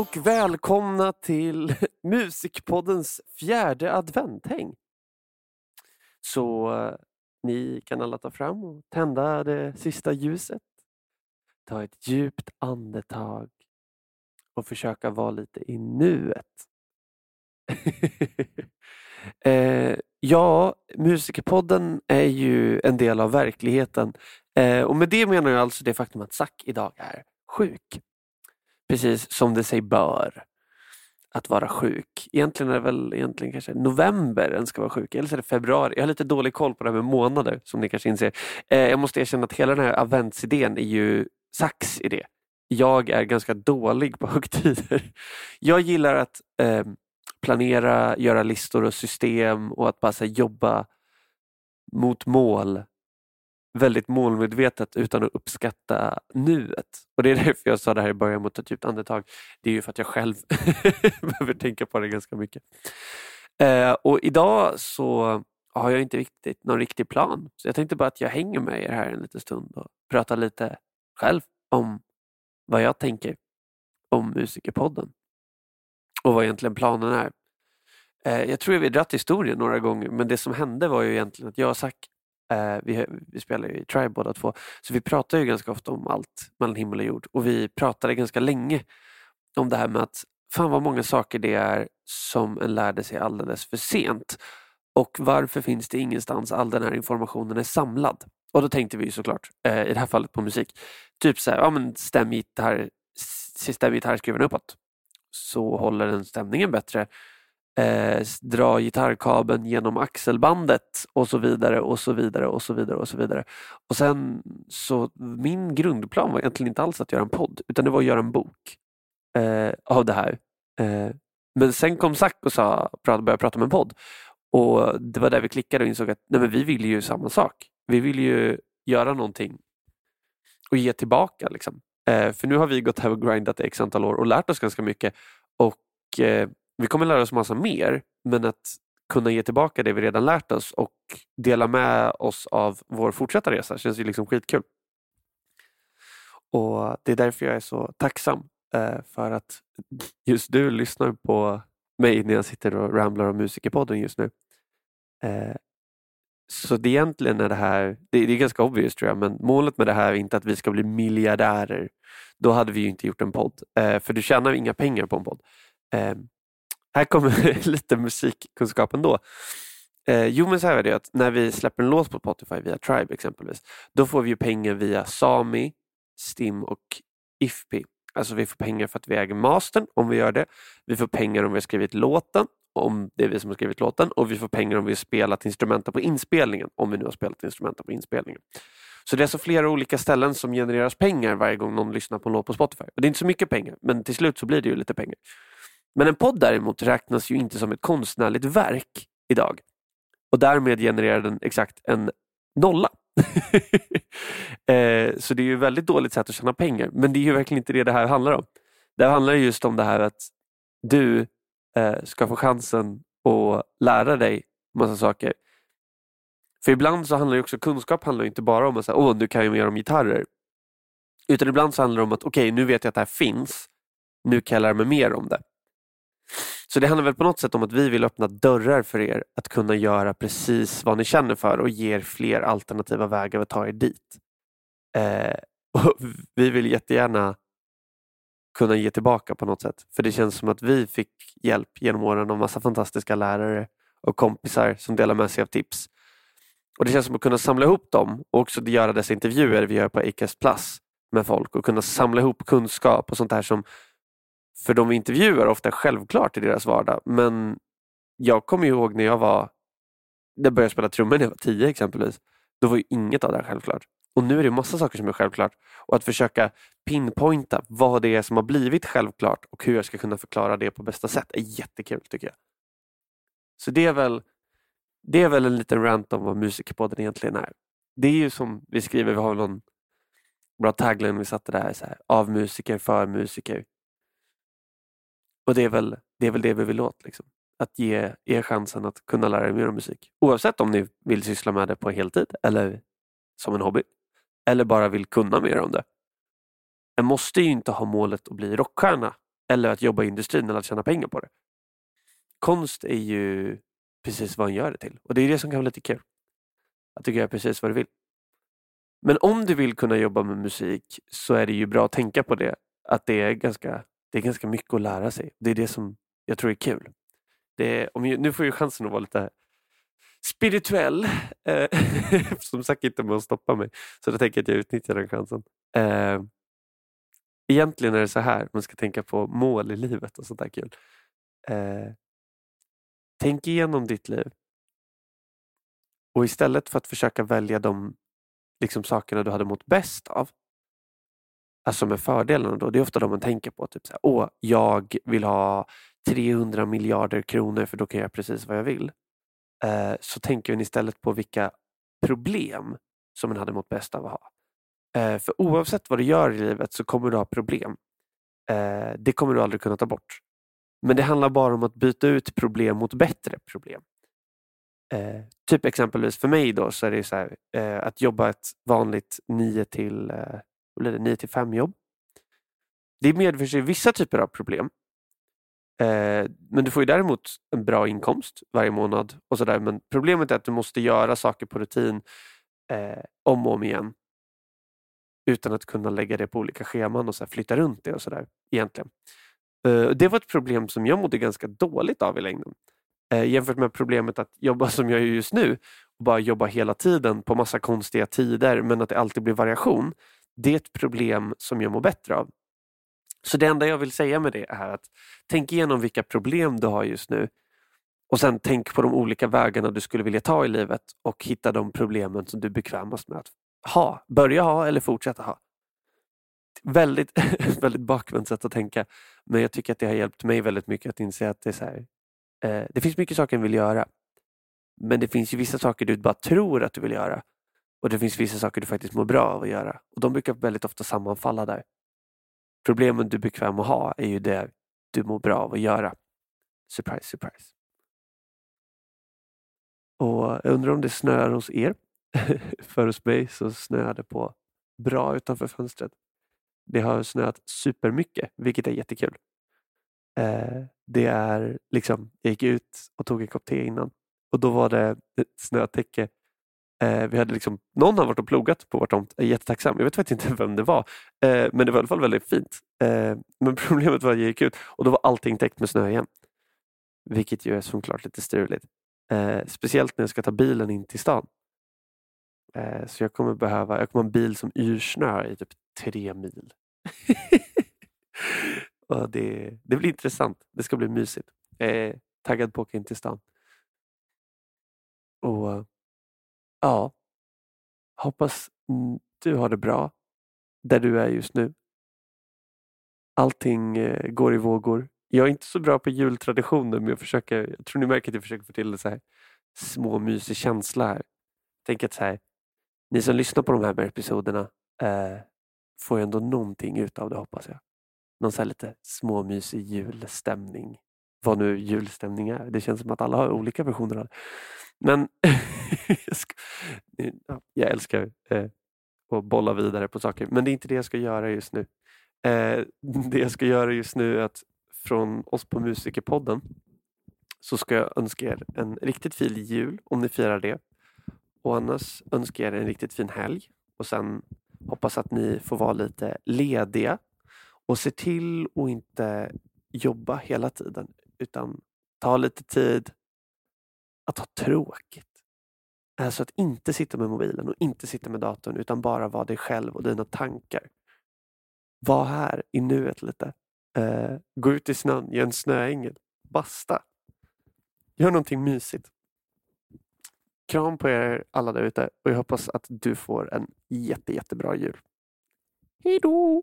Hej och välkomna till Musikpoddens fjärde adventhäng. Så eh, ni kan alla ta fram och tända det sista ljuset. Ta ett djupt andetag och försöka vara lite i nuet. eh, ja, Musikerpodden är ju en del av verkligheten eh, och med det menar jag alltså det faktum att Zack idag är sjuk. Precis som det sig bör att vara sjuk. Egentligen är det väl egentligen kanske november en ska vara sjuk, eller så är det februari. Jag har lite dålig koll på det här med månader som ni kanske inser. Eh, jag måste erkänna att hela den här adventsidén är ju Sachs idé. Jag är ganska dålig på högtider. Jag gillar att eh, planera, göra listor och system och att bara här, jobba mot mål väldigt målmedvetet utan att uppskatta nuet. Och Det är därför jag sa det här i början mot ett djupt andetag. Det är ju för att jag själv behöver tänka på det ganska mycket. Eh, och idag så har jag inte riktigt någon riktig plan. Så jag tänkte bara att jag hänger med er här en liten stund och pratar lite själv om vad jag tänker om Musikerpodden. Och vad egentligen planen är. Eh, jag tror jag vi dratt historien några gånger men det som hände var ju egentligen att jag och Zack Eh, vi, vi spelar ju i Tribe båda två. Så vi pratar ju ganska ofta om allt mellan himmel och jord. Och vi pratade ganska länge om det här med att fan vad många saker det är som en lärde sig alldeles för sent. Och varför finns det ingenstans all den här informationen är samlad? Och då tänkte vi såklart, eh, i det här fallet på musik, typ så här, ja men stäm gitarr, stäm gitarrskruven uppåt. Så håller den stämningen bättre eh, dra gitarrkabeln genom axelbandet och så vidare och så vidare och så vidare och så vidare. Och sen så min grundplan var egentligen inte alls att göra en podd utan det var att göra en bok eh, av det här. Eh, men sen kom Zack och sa, började prata om en podd och det var där vi klickade och insåg att nej men vi vill ju samma sak. Vi vill ju göra någonting och ge tillbaka. Liksom. Eh, för nu har vi gått här och grindat i x antal år och lärt oss ganska mycket och eh, vi kommer lära oss massa mer, men att kunna ge tillbaka det vi redan lärt oss och dela med oss av vår fortsatta resa känns ju liksom skitkul. Och Det är därför jag är så tacksam eh, för att just du lyssnar på mig när jag sitter och ramlar om Musikerpodden just nu. Eh, så det egentligen är det här, det, är ganska obvious tror jag, men målet med det här är inte att vi ska bli miljardärer. Då hade vi ju inte gjort en podd, eh, för du tjänar inga pengar på en podd. Här kommer lite musikkunskap ändå. Eh, jo men så här är det att när vi släpper en låt på Spotify via Tribe exempelvis, då får vi ju pengar via Sami, Stim och Ifpi. Alltså vi får pengar för att vi äger mastern om vi gör det. Vi får pengar om vi har skrivit låten, om det är vi som har skrivit låten och vi får pengar om vi har spelat instrumenten på inspelningen, om vi nu har spelat instrumenten på inspelningen. Så det är alltså flera olika ställen som genereras pengar varje gång någon lyssnar på en låt på Spotify. Och det är inte så mycket pengar, men till slut så blir det ju lite pengar. Men en podd däremot räknas ju inte som ett konstnärligt verk idag. Och därmed genererar den exakt en nolla. eh, så det är ju ett väldigt dåligt sätt att tjäna pengar. Men det är ju verkligen inte det det här handlar om. Det handlar just om det här att du eh, ska få chansen att lära dig massa saker. För ibland så handlar ju också kunskap handlar inte bara om att säga, åh nu kan jag mer om gitarrer. Utan ibland så handlar det om att okej okay, nu vet jag att det här finns. Nu kan jag lära mig mer om det. Så det handlar väl på något sätt om att vi vill öppna dörrar för er att kunna göra precis vad ni känner för och ge er fler alternativa vägar att ta er dit. Eh, och vi vill jättegärna kunna ge tillbaka på något sätt. För det känns som att vi fick hjälp genom åren av massa fantastiska lärare och kompisar som delar med sig av tips. Och Det känns som att kunna samla ihop dem och också göra dessa intervjuer vi gör på Acast Plus med folk och kunna samla ihop kunskap och sånt här som för de vi intervjuar ofta självklart i deras vardag. Men jag kommer ihåg när jag var, när jag började spela trummor när jag var tio exempelvis. Då var ju inget av det här självklart. Och nu är det massa saker som är självklart. Och att försöka pinpointa vad det är som har blivit självklart och hur jag ska kunna förklara det på bästa sätt är jättekul tycker jag. Så det är väl, det är väl en liten rant om vad Musikerpodden egentligen är. Det är ju som vi skriver, vi har någon bra tagline vi satte där, så här, av musiker för musiker. Och det är väl det, är väl det vi vill åt. Liksom. Att ge er chansen att kunna lära er mer om musik. Oavsett om ni vill syssla med det på heltid eller som en hobby. Eller bara vill kunna mer om det. En måste ju inte ha målet att bli rockstjärna eller att jobba i industrin eller att tjäna pengar på det. Konst är ju precis vad en gör det till och det är det som kan vara lite kul. Att du kan göra precis vad du vill. Men om du vill kunna jobba med musik så är det ju bra att tänka på det. Att det är ganska, det är ganska mycket att lära sig. Det är det som jag tror är kul. Det är, om jag, nu får jag chansen att vara lite spirituell. Eh, som sagt inte med att stoppa mig. Så då tänker jag att jag utnyttjar den chansen. Eh, egentligen är det så här man ska tänka på mål i livet och sånt där kul. Eh, tänk igenom ditt liv. Och istället för att försöka välja de liksom, sakerna du hade mått bäst av. Alltså med fördelarna då, det är ofta de man tänker på. Typ så här, Åh, jag vill ha 300 miljarder kronor för då kan jag göra precis vad jag vill. Eh, så tänker man istället på vilka problem som man hade mått bäst av att ha. Eh, för oavsett vad du gör i livet så kommer du ha problem. Eh, det kommer du aldrig kunna ta bort. Men det handlar bara om att byta ut problem mot bättre problem. Eh, typ exempelvis för mig då så är det så här, eh, att jobba ett vanligt 9 till, eh, blir det, 9 till 5 jobb. Det medför sig vissa typer av problem. Eh, men du får ju däremot en bra inkomst varje månad. och så där. Men problemet är att du måste göra saker på rutin eh, om och om igen. Utan att kunna lägga det på olika scheman och så flytta runt det och sådär egentligen. Eh, det var ett problem som jag mådde ganska dåligt av i längden. Eh, jämfört med problemet att jobba som jag gör just nu och bara jobba hela tiden på massa konstiga tider men att det alltid blir variation. Det är ett problem som jag mår bättre av. Så det enda jag vill säga med det är att tänk igenom vilka problem du har just nu och sen tänk på de olika vägarna du skulle vilja ta i livet och hitta de problemen som du är bekvämast med att ha. Börja ha eller fortsätta ha. Väldigt, väldigt bakvänt sätt att tänka men jag tycker att det har hjälpt mig väldigt mycket att inse att det är så här, Eh, det finns mycket saker jag vill göra. Men det finns ju vissa saker du bara tror att du vill göra. Och det finns vissa saker du faktiskt mår bra av att göra. Och De brukar väldigt ofta sammanfalla där. Problemen du är bekväm att ha är ju det du mår bra av att göra. Surprise, surprise. Och Jag undrar om det snöar hos er. För hos mig så snöar det på bra utanför fönstret. Det har snöat supermycket, vilket är jättekul. Eh, det är liksom, jag gick ut och tog en kopp te innan och då var det ett snötäcke. Eh, vi hade liksom, någon har varit och plogat på vår tomt, jag är jättetacksam. Jag vet faktiskt inte vem det var. Eh, men det var i alla fall väldigt fint. Eh, men problemet var att jag gick ut och då var allting täckt med snö igen. Vilket ju är såklart lite struligt. Eh, speciellt när jag ska ta bilen in till stan. Eh, så jag kommer behöva, jag kommer ha en bil som yr snö i typ tre mil. Och det, det blir intressant. Det ska bli mysigt. Är taggad på att åka in till stan. Och ja, hoppas du har det bra där du är just nu. Allting eh, går i vågor. Jag är inte så bra på jultraditioner men jag, försöker, jag tror ni märker att jag försöker få till en så här små mysig känsla här. Tänk att så här, ni som lyssnar på de här episoderna eh, får ändå någonting ut av det hoppas jag någon så lite småmysig julstämning. Vad nu julstämning är. Det känns som att alla har olika versioner av det. Men jag älskar eh, att bolla vidare på saker. Men det är inte det jag ska göra just nu. Eh, det jag ska göra just nu är att från oss på Musikerpodden så ska jag önska er en riktigt fin jul om ni firar det. Och annars önskar jag er en riktigt fin helg. Och sen hoppas att ni får vara lite lediga och se till att inte jobba hela tiden utan ta lite tid att ha tråkigt. Alltså att inte sitta med mobilen och inte sitta med datorn utan bara vara dig själv och dina tankar. Var här i nuet lite. Uh, gå ut i snön, gör en snöängel. Basta. Gör någonting mysigt. Kram på er alla där ute och jag hoppas att du får en jätte, jättebra jul. Hejdå!